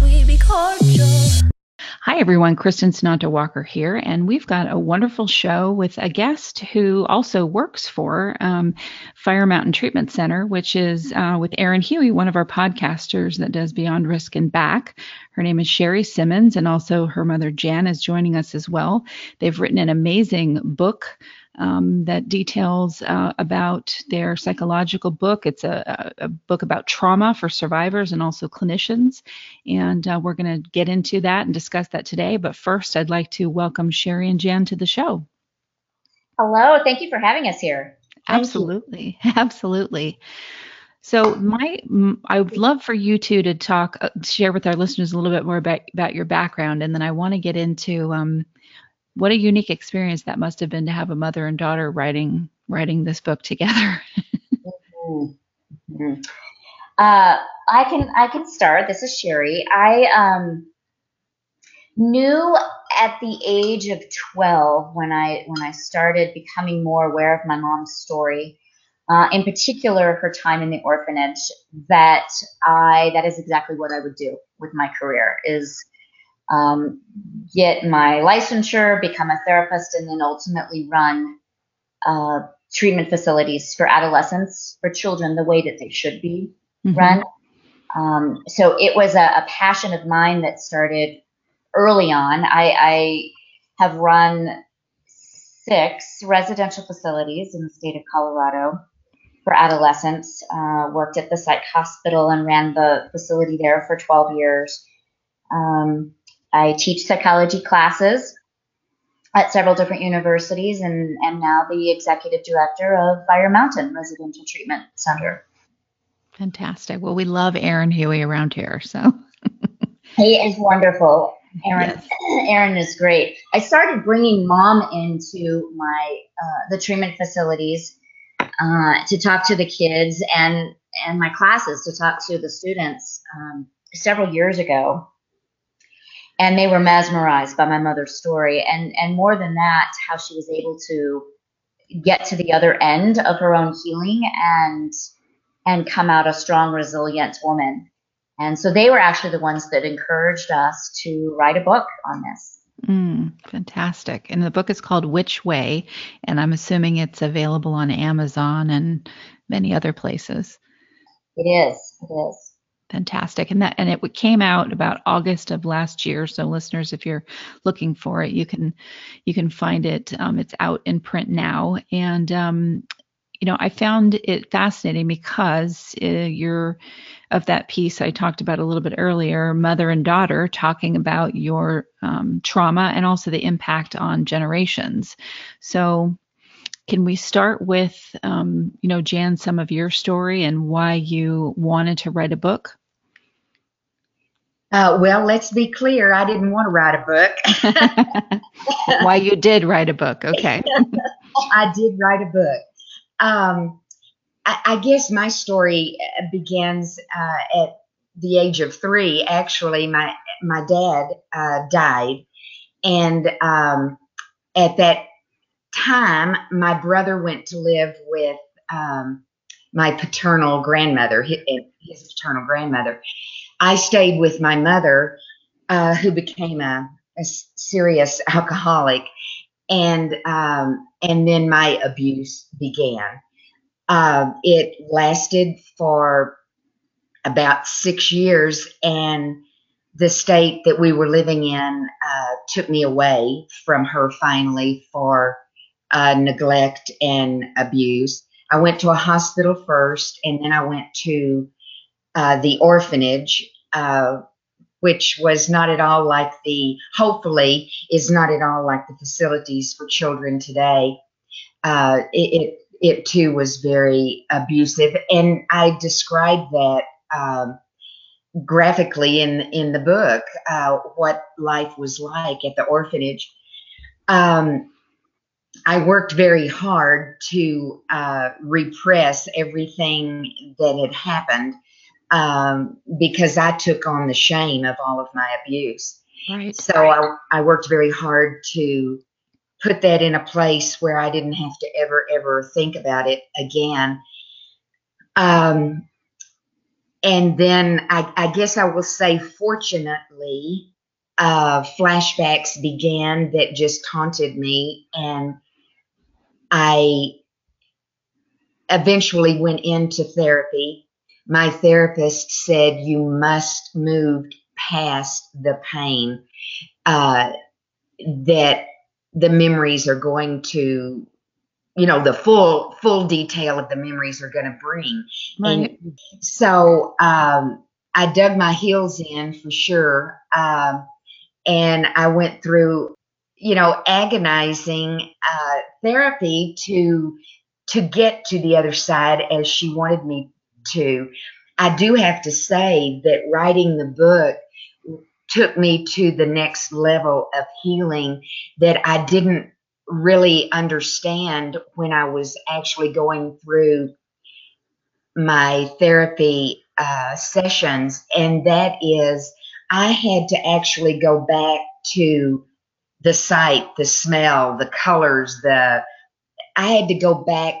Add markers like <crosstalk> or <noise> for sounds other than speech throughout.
All, we be cordial. Hi, everyone. Kristin Sunanta Walker here, and we've got a wonderful show with a guest who also works for um, Fire Mountain Treatment Center, which is uh, with Erin Huey, one of our podcasters that does Beyond Risk and Back. Her name is Shari Simmons, and also her mother Jann is joining us as well. They've written an amazing book um, that details uh, about their psychological book. It's a, a, book about trauma for survivors and also clinicians. And uh, we're going to get into that and discuss that today. But first, I'd like to welcome Shari and Jann to the show. Hello. Thank you for having us here. Thank absolutely. You. <laughs> Absolutely. So my, I would love for you two to talk, uh, share with our listeners a little bit more about, about your background, and then I want to get into um, what a unique experience that must have been to have a mother and daughter writing writing this book together. mm-hmm. uh, I can I can start. This is Shari. I um, knew at the age of 12 when I when I started becoming more aware of my mom's story, uh, in particular her time in the orphanage, that I that is exactly what I would do with my career is um, get my licensure, become a therapist, and then ultimately run uh, treatment facilities for adolescents, for children, the way that they should be mm-hmm. run. Um, so it was a, a, passion of mine that started early on. I, I have run six residential facilities in the state of Colorado for adolescents. Uh, worked at the psych hospital and ran the facility there for 12 years. Um, I teach psychology classes at several different universities and am now the executive director of Fire Mountain Residential Treatment Center. Fantastic. Well, we love Aaron Huey around here, so. <laughs> he is wonderful. Aaron, yes. <clears throat> Erin is great. I started bringing mom into my uh, the treatment facilities uh, to talk to the kids and and my classes to talk to the students um, several years ago and they were mesmerized by my mother's story. And and more than that how she was able to get to the other end of her own healing and and come out a strong resilient woman. And so they were actually the ones that encouraged us to write a book on this. Mm, fantastic. And the book is called which way? And i'm assuming it's available on amazon and many other places. It is. It is Fantastic. And that and it came out about August of last year. So listeners, if you're looking for it, you can you can find it. Um, it's out in print now. And um, you know, I found it fascinating because uh, you're of that piece I talked about a little bit earlier, mother and daughter talking about your um, trauma and also the impact on generations. So can we start with, um, you know, Jann, some of your story and why you wanted to write a book? Uh, well, let's be clear. I didn't want to write a book. <laughs> Why you did write a book? Okay. <laughs> I did write a book. Um, I, I, guess my story uh, begins uh, at the age of three. Actually, my my dad uh, died, and um, at that time, my brother went to live with um, my paternal grandmother, his, his, paternal grandmother. I stayed with my mother, uh, who became a, a, serious alcoholic, and um, and then my abuse began. Uh, it lasted for about six years, and the state that we were living in uh, took me away from her finally for uh, neglect and abuse. I went to a hospital first, and then I went to uh, the orphanage, uh, which was not at all like the, hopefully, is not at all like the facilities for children today. Uh, it, it, it too was very abusive, and I described that um, graphically in in the book uh, what life was like at the orphanage. Um, I worked very hard to uh, repress everything that had happened um, because I took on the shame of all of my abuse. Right. So I, I worked very hard to put that in a place where I didn't have to ever, ever think about it again. Um, and then I, I, guess I will say, fortunately, uh, flashbacks began that just haunted me, and I eventually went into therapy. My therapist said, You must move past the pain, uh, that the memories are going to you know the full full detail of the memories are going to bring right. and so um, i dug my heels in for sure um, and i went through you know agonizing uh, therapy to to get to the other side as she wanted me to i do have to say that writing the book took me to the next level of healing that i didn't really understand when I was actually going through my therapy uh, sessions, and that is I had to actually go back to the sight, the smell, the colors, the I had to go back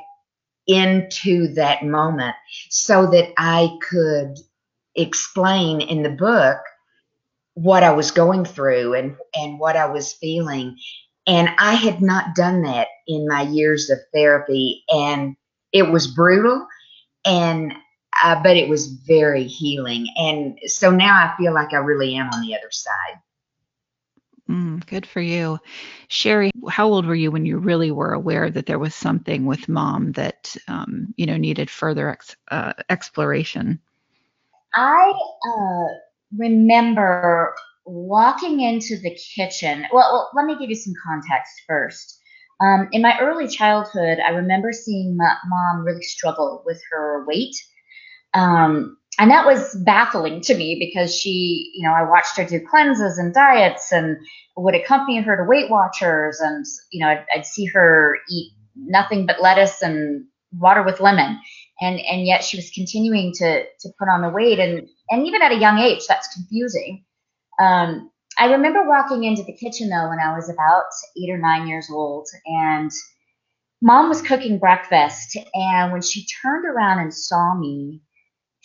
into that moment so that I could explain in the book what I was going through and and what I was feeling and I had not done that in my years of therapy. And it was brutal, and uh, but it was very healing. And so now I feel like I really am on the other side. Mm, good for you. Shari, how old were you when you really were aware that there was something with mom that, um, you know, needed further ex- uh, exploration? I uh, remember walking into the kitchen, well, well, let me give you some context first. Um, in my early childhood, I remember seeing my mom really struggle with her weight. Um, and that was baffling to me because she, you know, I watched her do cleanses and diets and would accompany her to Weight Watchers. And, you know, I'd, I'd see her eat nothing but lettuce and water with lemon. And, and yet she was continuing to, to put on the weight. And, and even at a young age, that's confusing. Um, I remember walking into the kitchen though when I was about eight or nine years old, and mom was cooking breakfast. And when she turned around and saw me,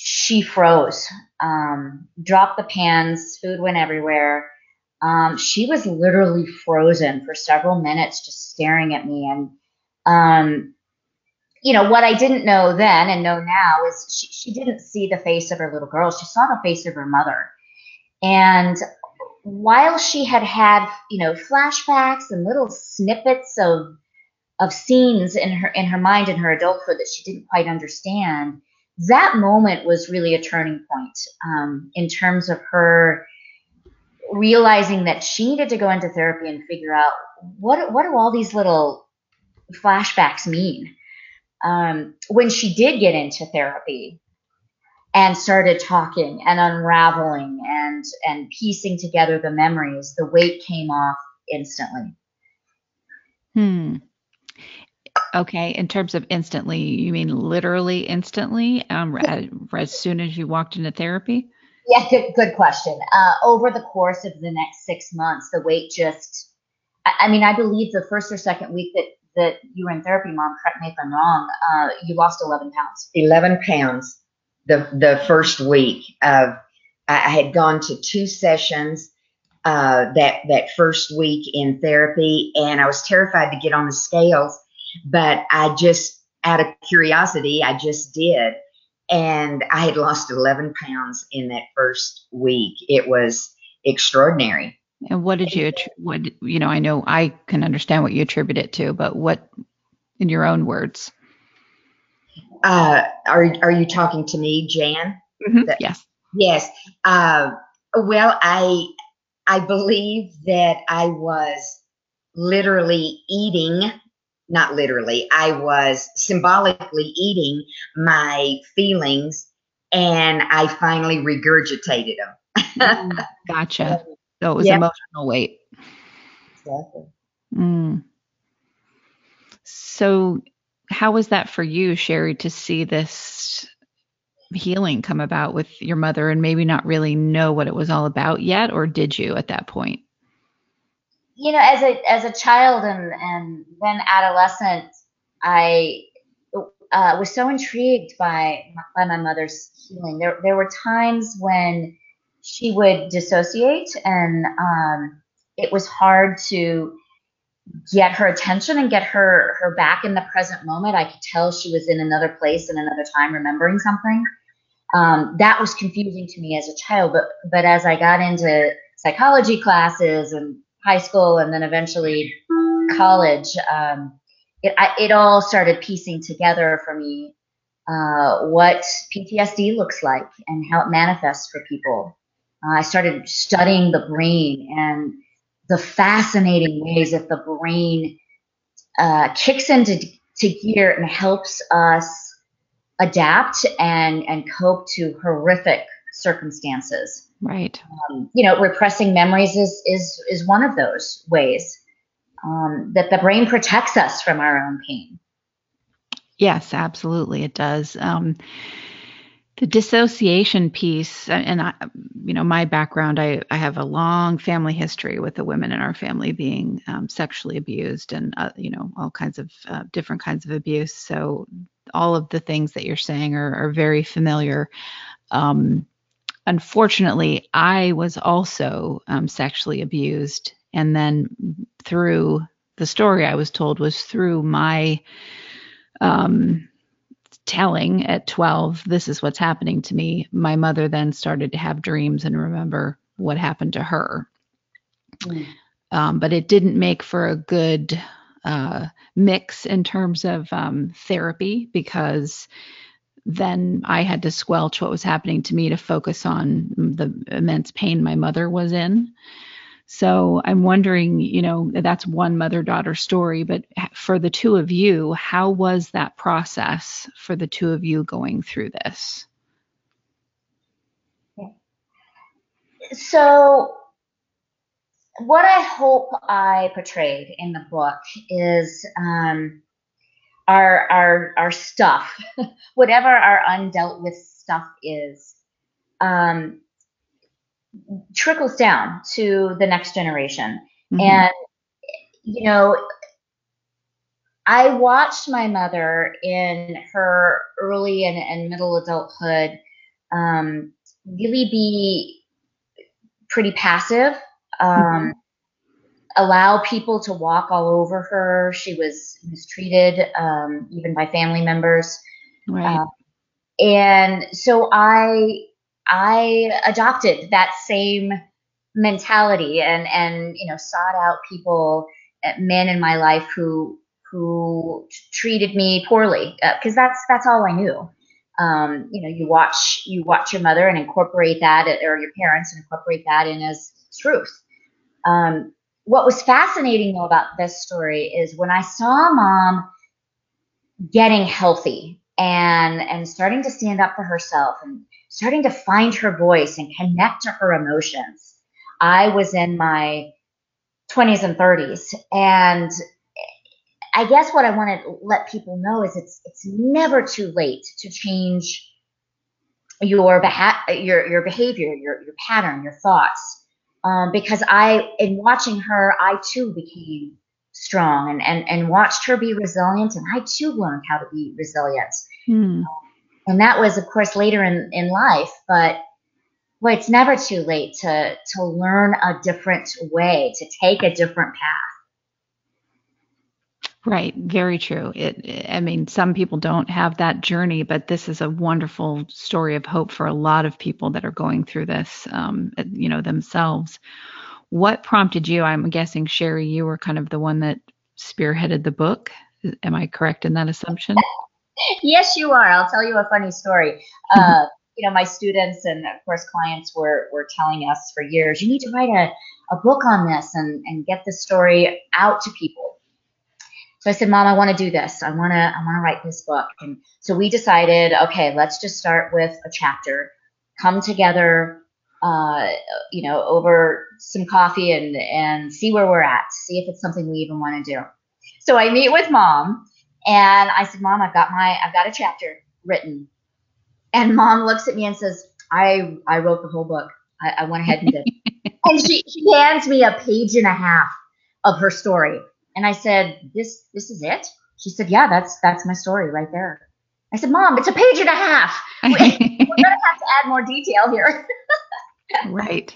she froze, um, dropped the pans, food went everywhere. Um, she was literally frozen for several minutes, just staring at me. And, um, you know, what I didn't know then and know now is she, she didn't see the face of her little girl. She saw the face of her mother. And while she had had, you know, flashbacks and little snippets of of scenes in her in her mind in her adulthood that she didn't quite understand, that moment was really a turning point um, in terms of her realizing that she needed to go into therapy and figure out what what do all these little flashbacks mean. Um, when she did get into therapy, and started talking and unraveling and and piecing together the memories the weight came off instantly hmm okay in terms of instantly you mean literally instantly um, as, as soon as you walked into therapy yeah good, good question uh, over the course of the next six months the weight just I, I mean i believe the first or second week that that you were in therapy, Mom, correct me if I'm wrong, uh, you lost 11 pounds. 11 pounds the the first week of I I had gone to two sessions uh, that that first week in therapy, and I was terrified to get on the scales, but I just out of curiosity, I just did, and I had lost 11 pounds in that first week. It was extraordinary. And what did you, what, you know, I know I can understand what you attribute it to, but what, in your own words? Uh, are are you talking to me, Jann? That- Yes. Yes. Uh, well, I I believe that I was literally eating, not literally, I was symbolically eating my feelings, and I finally regurgitated them. Gotcha. <laughs> So it was Yeah. emotional weight. Exactly. Mm. So, how was that for you, Shari, to see this healing come about with your mother and maybe not really know what it was all about yet? Or did you at that point? You know, as a as a child and and then adolescent, I uh, was so intrigued by by my mother's healing. There there were times when she would dissociate, and um, it was hard to get her attention and get her her back in the present moment. I could tell she was in another place and another time, remembering something. Um, that was confusing to me as a child, but but as I got into psychology classes and high school and then eventually college, um, it, I, it all started piecing together for me uh, what PTSD looks like and how it manifests for people. Uh, I started studying the brain and the fascinating ways that the brain uh, kicks into to gear and helps us adapt and, and cope to horrific circumstances Right. um, you know, repressing memories is is is one of those ways um, that the brain protects us from our own pain. Yes, absolutely, it does. Um, the dissociation piece, and I, you know, my background, I, I have a long family history with the women in our family being um, sexually abused and, uh, you know, all kinds of uh, different kinds of abuse. So all of the things that you're saying are, are very familiar. Um, unfortunately, I was also um, sexually abused. And then through the story I was told was through my um, telling at 12, this is what's happening to me. My mother then started to have dreams and remember what happened to her. Um, but it didn't make for a good uh, mix in terms of um, therapy because then I had to squelch what was happening to me to focus on the immense pain my mother was in. So I'm wondering, you know, that's one mother daughter story, but for the two of you, how was that process for the two of you going through this? So, what I hope I portrayed in the book is um, our our our stuff, <laughs> whatever our undealt with stuff is, um, trickles down to the next generation. Mhm. And, you know, I watched my mother in her early and, and middle adulthood um, really be pretty passive, um, allow people to walk all over her. She was mistreated, um, even by family members right. uh, and so I I adopted that same mentality and and you know sought out people uh, men in my life who who treated me poorly because that's that's all I knew um, you know you watch you watch your mother and incorporate that or your parents and incorporate that in as truth um, what was fascinating though about this story is when I saw mom getting healthy and and starting to stand up for herself and starting to find her voice and connect to her emotions. I was in my 20s and 30s and I guess what I want to let people know is it's it's never too late to change your beha- your your behavior, your your pattern, your thoughts. Um, because I, in watching her, I too became strong and, and, and watched her be resilient. And I too learned how to be resilient. Hmm. And that was, of course, later in, in life. But well, it's never too late to, to learn a different way, to take a different path. Right, very true. It, I mean, some people don't have that journey, but this is a wonderful story of hope for a lot of people that are going through this, um, you know, themselves. What prompted you? I'm guessing, Shari, you were kind of the one that spearheaded the book. Am I correct in that assumption? yes, you are. I'll tell you a funny story. <laughs> Uh, you know, my students and of course clients were were telling us for years, you need to write a, a book on this and, and get the story out to people. So I said, Mom, I want to do this. I want to I want to write this book. And so we decided, okay, let's just start with a chapter, come together, uh, you know, over some coffee and and see where we're at, see if it's something we even want to do. So I meet with Mom, and I said, Mom, I've got my I've got a chapter written. And Mom looks at me and says, I I wrote the whole book. I, I went ahead and did. <laughs> and she, she hands me a page and a half of her story. And I said, This this is it? She said, Yeah, that's that's my story right there. I said, Mom, it's a page and a half. <laughs> We're gonna have to add more detail here. <laughs> right.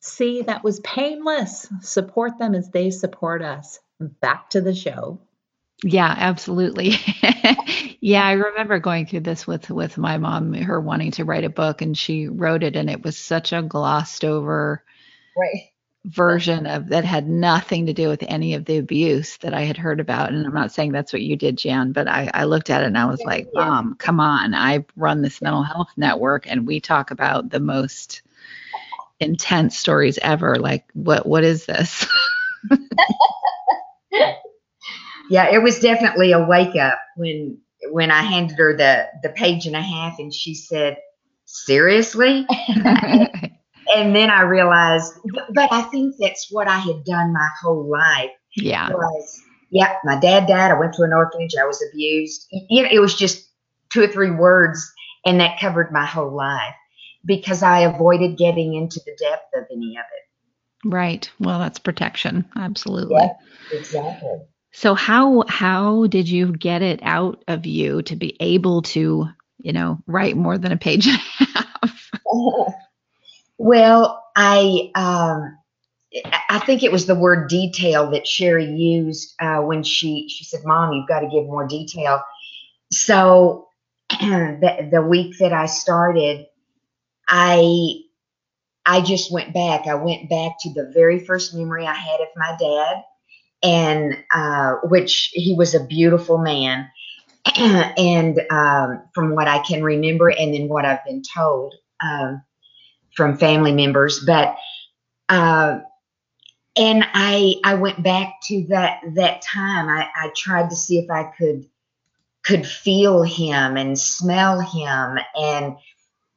See, that was painless. Support them as they support us. Back to the show. Yeah, absolutely. <laughs> yeah, I remember going through this with with my mom, her wanting to write a book, and she wrote it, and it was such a glossed over right. version of that had nothing to do with any of the abuse that I had heard about. And I'm not saying that's what you did, Jann, but I, I looked at it and I was like, Mom, come on! I run this mental health network, and we talk about the most intense stories ever. Like, what what is this? <laughs> yeah, it was definitely a wake up when when I handed her the the page and a half, and she said, "Seriously." <laughs> and then I realized, but I think that's what I had done my whole life. Yeah. Was, yeah, my dad died. I went to an orphanage. I was abused. You know, it was just two or three words, and that covered my whole life because I avoided getting into the depth of any of it. Right. Well, that's protection. Absolutely. Yeah, exactly. So how how did you get it out of you to be able to, you know, write more than a page and a half? <laughs> well, I um I think it was the word detail that Shari used uh, when she she said, "Mom, you've got to give more detail." So <clears throat> the the week that I started, I I just went back. I went back to the very first memory I had of my dad, and uh, which he was a beautiful man. <clears throat> and um, from what I can remember, and then what I've been told um, from family members, but uh, and I I went back to that that time. I, I tried to see if I could could feel him and smell him and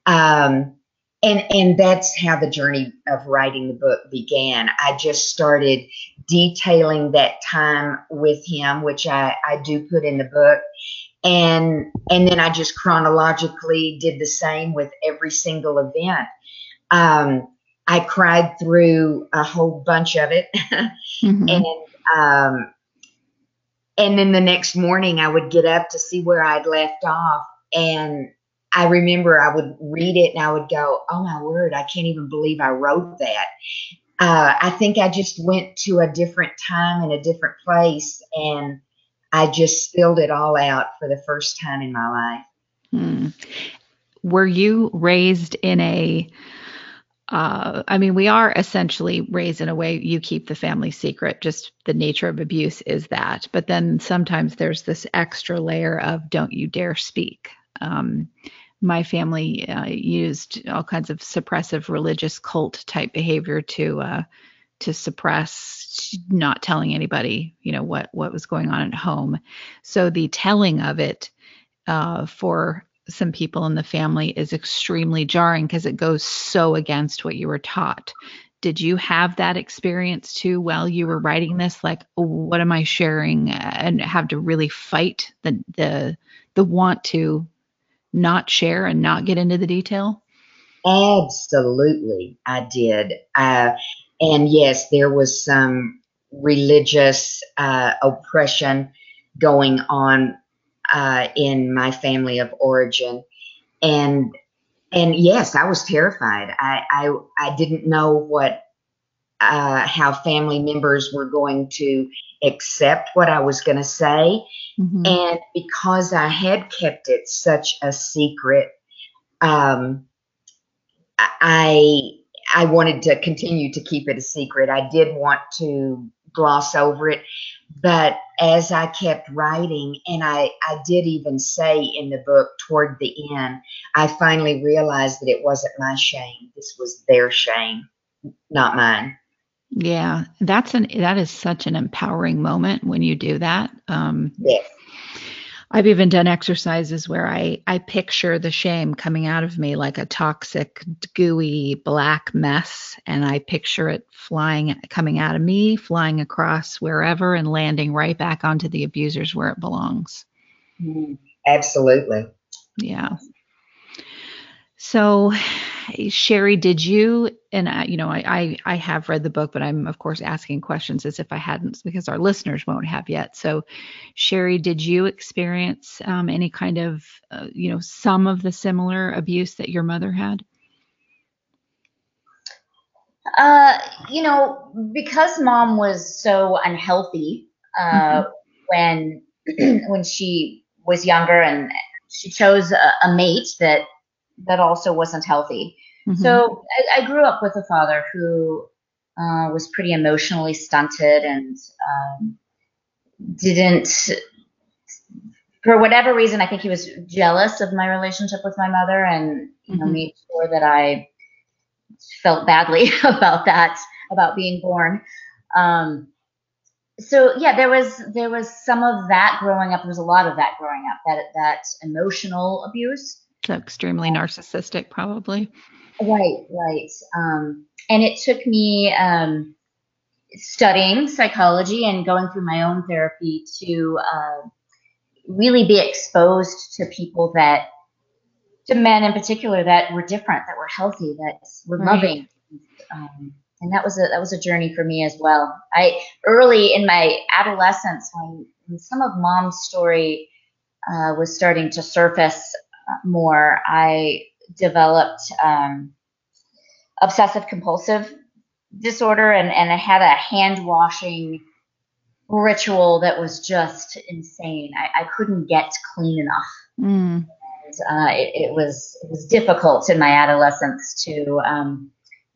um, and and that's how the journey of writing the book began. I just started detailing that time with him which i i do put in the book. And and then i just chronologically did the same with every single event. Um, i cried through a whole bunch of it. Mm-hmm. <laughs> and um, and then the next morning i would get up to see where i'd left off. And I remember I would read it and I would go, oh my word, I can't even believe I wrote that. Uh, I think I just went to a different time and a different place and I just spilled it all out for the first time in my life. Hmm. Were you raised in a uh, I mean, we are essentially raised in a way you keep the family secret. Just the nature of abuse is that. But then sometimes there's this extra layer of don't you dare speak. Um, my family uh, used all kinds of suppressive religious cult type behavior to uh, to suppress not telling anybody, you know, what what was going on at home. So the telling of it uh, for some people in the family is extremely jarring because it goes so against what you were taught. Did you have that experience too while you were writing this? Like, what am I sharing, and have to really fight the the the want to not share and not get into the detail? Absolutely, I did. Uh, and yes, there was some religious uh, oppression going on uh, in my family of origin, and and yes, I was terrified. I I, I didn't know what uh, how family members were going to accept what I was going to say, mm-hmm. and because I had kept it such a secret, um, I I wanted to continue to keep it a secret. I did want to gloss over it, but as I kept writing, and I, I did even say in the book toward the end, I finally realized that it wasn't my shame. This was their shame, not mine. Yeah, that's an that is such an empowering moment when you do that. Um, yes. I've even done exercises where I I picture the shame coming out of me like a toxic, gooey black mess, and I picture it flying, coming out of me, flying across wherever, and landing right back onto the abusers where it belongs. Mm, absolutely. Yeah. So, <sighs> Shari, did you and I, you know, I, I I have read the book, but I'm of course asking questions as if I hadn't because our listeners won't have yet. So, Shari, did you experience um, any kind of uh, you know some of the similar abuse that your mother had? Uh, you know, because mom was so unhealthy uh, mm-hmm. when <clears throat> when she was younger, and she chose a, a mate that that also wasn't healthy. Mm-hmm. So I, I, grew up with a father who uh, was pretty emotionally stunted and um, didn't, for whatever reason, I think he was jealous of my relationship with my mother and you know mm-hmm. made sure that I felt badly <laughs> about that, about being born. Um, so yeah, there was there was some of that growing up. There was a lot of that growing up. That that emotional abuse. So extremely narcissistic, probably. Right, right. Um, and it took me um, studying psychology and going through my own therapy to uh, really be exposed to people that, to men in particular, that were different, that were healthy, that were right. loving. Um, and that was a that was a journey for me as well. I early in my adolescence, when, when some of mom's story uh, was starting to surface, more, I developed um, obsessive compulsive disorder and, and I had a hand washing ritual that was just insane. I, I couldn't get clean enough. Mm. And, uh, it, it, was it was difficult in my adolescence to um,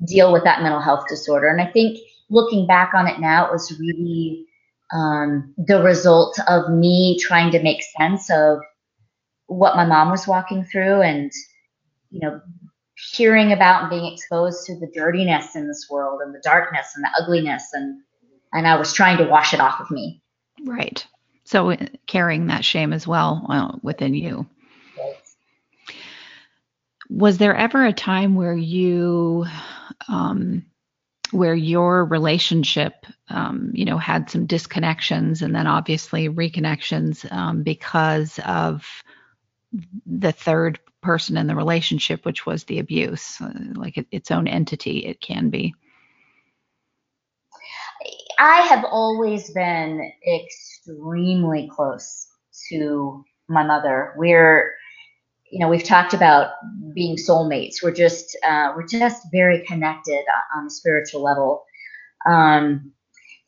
deal with that mental health disorder. And I think looking back on it now, it was really um, the result of me trying to make sense of what my mom was walking through and you know hearing about and being exposed to the dirtiness in this world and the darkness and the ugliness and and I was trying to wash it off of me. Right. So uh, carrying that shame as well uh, within you. Right. Was there ever a time where you um, where your relationship, um, you know, had some disconnections and then obviously reconnections um, because of the third person in the relationship, which was the abuse, uh, like it, its own entity, it can be. I have always been extremely close to my mother. We're, you know, we've talked about being soulmates. We're just, uh, we're just very connected on a spiritual level. Um,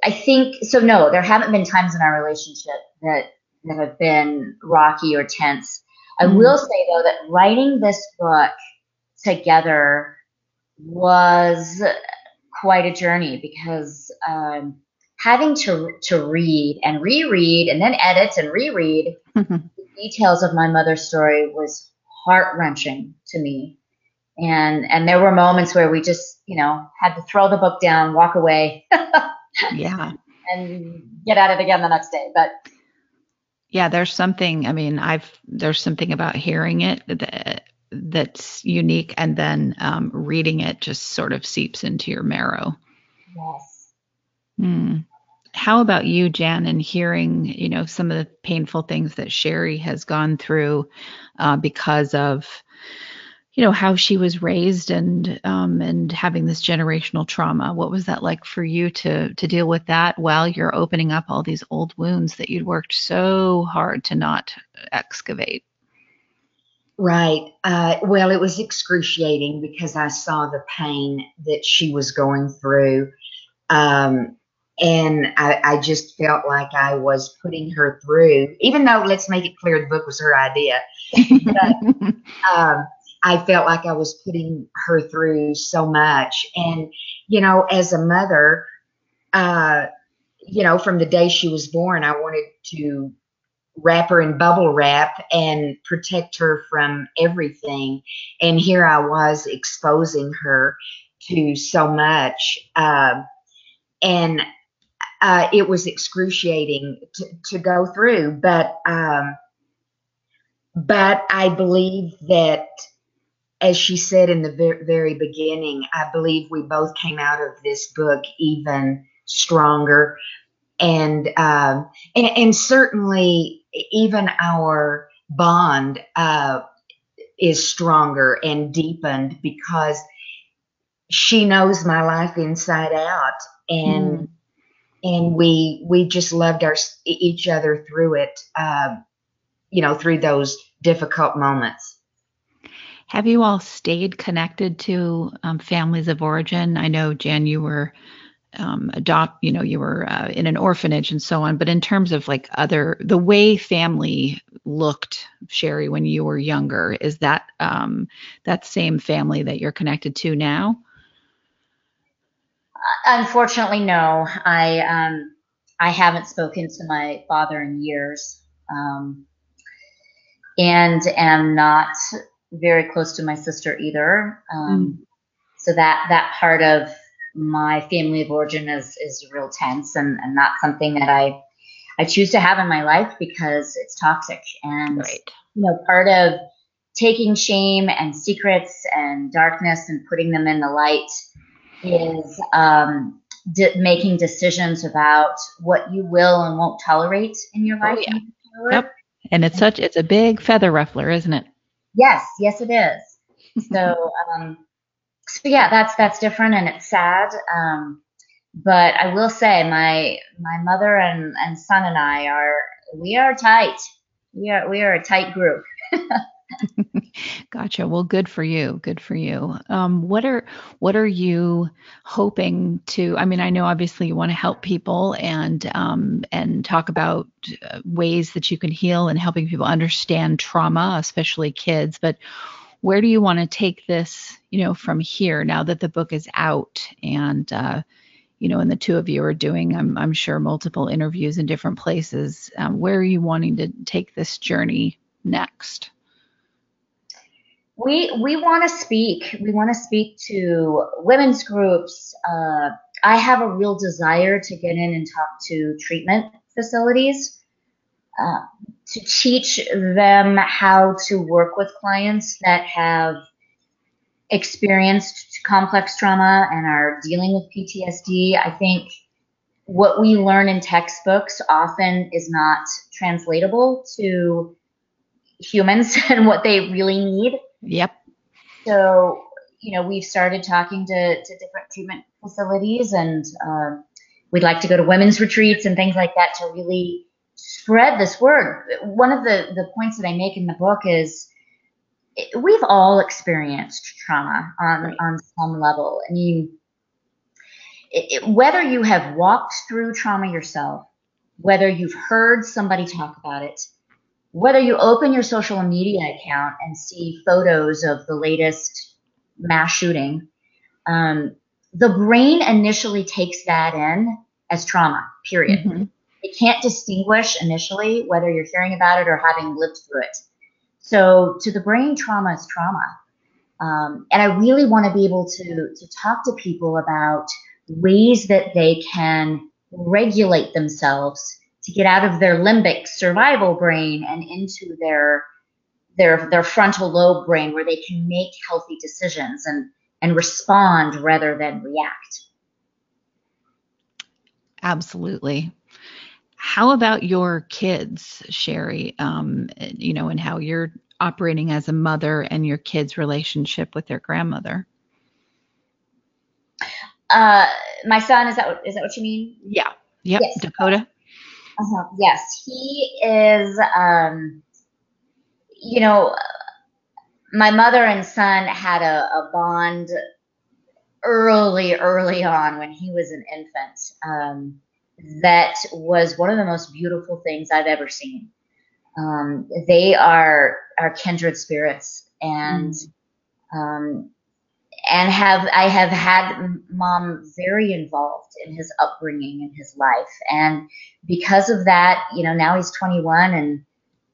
I think so. No, there haven't been times in our relationship that that have been rocky or tense. I mm-hmm. will say though that writing this book together was quite a journey because um, having to to read and reread and then edit and reread the details of my mother's story was heart wrenching to me. And and there were moments where we just, you know, had to throw the book down, walk away, <laughs> yeah. and get at it again the next day. But Yeah, there's something, I mean, I've there's something about hearing it that that's unique and then um, reading it just sort of seeps into your marrow. yes. Hmm. How about you, Jann, and hearing, you know, some of the painful things that Shari has gone through uh, because of, you know, how she was raised and um, and having this generational trauma. What was that like for you to to deal with that while you're opening up all these old wounds that you'd worked so hard to not excavate? Right. Uh, well, it was excruciating because I saw the pain that she was going through. Um, and I, I just felt like I was putting her through, even though, let's make it clear, the book was her idea. <laughs> But um, I felt like I was putting her through so much. And, you know, as a mother, uh, you know, from the day she was born, I wanted to wrap her in bubble wrap and protect her from everything. And here I was exposing her to so much. Uh, and uh, it was excruciating to, to go through. But um, but I believe that, as she said in the ver- very beginning, I believe we both came out of this book even stronger, and um, and and certainly even our bond uh, is stronger and deepened because she knows my life inside out, and Mm. and we we just loved our each other through it. Uh, you know, through those difficult moments. Have you all stayed connected to um, families of origin? I know, Jann, you were um, adopt, you know, you were uh, in an orphanage and so on. But in terms of like other, the way family looked, Shari, when you were younger, is that um, that same family that you're connected to now? Unfortunately, no. I um, I haven't spoken to my father in years, um, and am not very close to my sister either. Um, So that that part of my family of origin is is real tense, and and not something that I I choose to have in my life because it's toxic and you know part of taking shame and secrets and darkness and putting them in the light is um, de- making decisions about what you will and won't tolerate in your Oh, life. yeah. Yep. And it's such, it's a big feather ruffler, isn't it? Yes, yes, it is. So, <laughs> um, so yeah, that's that's different and it's sad. Um, but I will say, my my mother and and son and I are we are tight. We are we are a tight group. <laughs> <laughs> Gotcha. Well, good for you. Good for you. Um, what are what are you hoping to? I mean, I know obviously you want to help people and um, and talk about uh, ways that you can heal and helping people understand trauma, especially kids. But where do you want to take this? You know, from here now that the book is out and uh, you know, and the two of you are doing, I'm I'm sure, multiple interviews in different places. Um, where are you wanting to take this journey next? We we want to speak. We want to speak to women's groups. Uh, I have a real desire to get in and talk to treatment facilities uh, to teach them how to work with clients that have experienced complex trauma and are dealing with PTSD. I think what we learn in textbooks often is not translatable to humans <laughs> and what they really need. Yep. So, you know, we've started talking to, to different treatment facilities and um, we'd like to go to women's retreats and things like that to really spread this word. One of the, the points that I make in the book is we've all experienced trauma on, on some level. I mean, it, it, whether you have walked through trauma yourself, whether you've heard somebody talk about it, whether you open your social media account and see photos of the latest mass shooting, um, the brain initially takes that in as trauma, period. Mhm. It can't distinguish initially whether you're hearing about it or having lived through it. So to the brain, trauma is trauma. Um, and I really want to be able to, to talk to people about ways that they can regulate themselves to get out of their limbic survival brain and into their their their frontal lobe brain where they can make healthy decisions and and respond rather than react. Absolutely. How about your kids, Shari? Um, you know, and how you're operating as a mother and your kids' relationship with their grandmother. Uh, my son is that what, is that what you mean? Yeah. Yep. Yes. Dakota. Uh-huh. Yes, he is. Um, you know, my mother and son had a, a bond early, early on when he was an infant. Um, that was one of the most beautiful things I've ever seen. Um, they are are kindred spirits, and um, and have I have had mom very involved in his upbringing in his life, and because of that, you know, now he's 21 and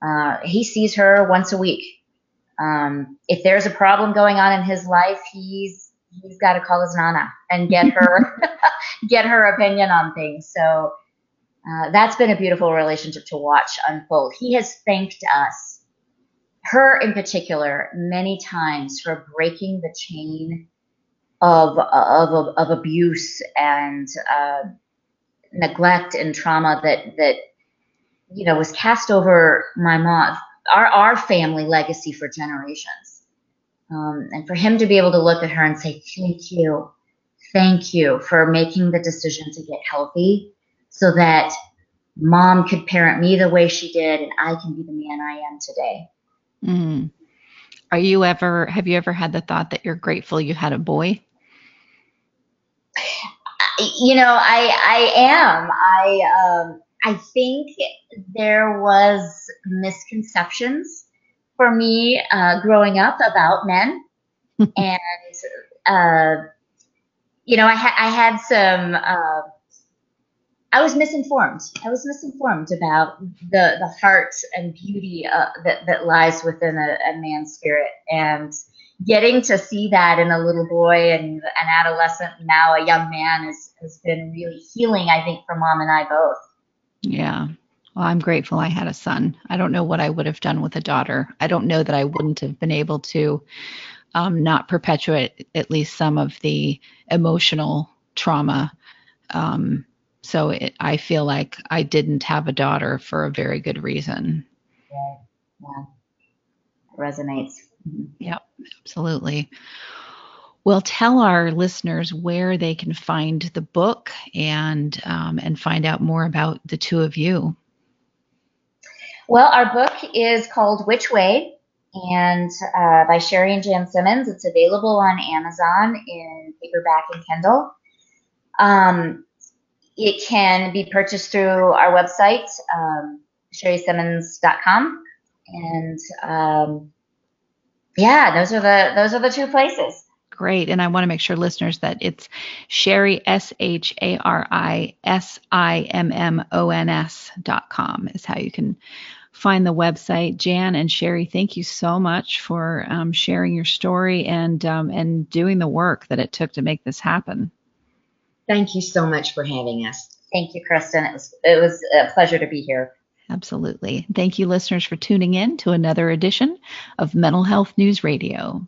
uh, he sees her once a week. Um, if there's a problem going on in his life, he's he's got to call his nana and get her <laughs> get her opinion on things. So uh, that's been a beautiful relationship to watch unfold. He has thanked us, her in particular, many times for breaking the chain of of of abuse and uh, neglect and trauma that that you know was cast over my mom, our our family legacy for generations. Um, and for him to be able to look at her and say, "Thank you, thank you for making the decision to get healthy." so that mom could parent me the way she did and I can be the man I am today. Mm. Are you ever, have you ever had the thought that you're grateful you had a boy? You know, I I am. I um I think there was misconceptions for me uh, growing up about men, <laughs> and uh, you know, I had I had some. Uh, I was misinformed. I was misinformed about the the heart and beauty uh, that that lies within a, a, man's spirit, and getting to see that in a little boy and an adolescent, now a young man, is has been really healing. I think for mom and I both. Yeah. Well, I'm grateful I had a son. I don't know what I would have done with a daughter. I don't know that I wouldn't have been able to um, not perpetuate at least some of the emotional trauma. Um, so it, I feel like I didn't have a daughter for a very good reason. Yeah, yeah. Resonates. Yep, absolutely. Well, tell our listeners where they can find the book and um, and find out more about the two of you. Well, our book is called Which Way, and uh, by Shari and Jann Simmons. It's available on Amazon in paperback and Kindle. Um, it can be purchased through our website, um, sharisimmons.com, and um, yeah, those are the those are the two places. Great, and I want to make sure listeners that it's Shari S H A R I S I M M O N S dot com is how you can find the website. Jann and Shari, thank you so much for um, sharing your story and um, and doing the work that it took to make this happen. Thank you so much for having us. Thank you, Kristin. It was it was a pleasure to be here. Absolutely. Thank you, listeners, for tuning in to another edition of Mental Health News Radio.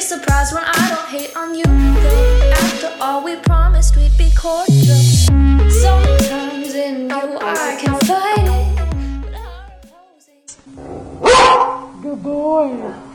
Surprised when I don't hate on you. Though. After all, we promised we'd be cordial. Sometimes in you I can fight it. Good boy.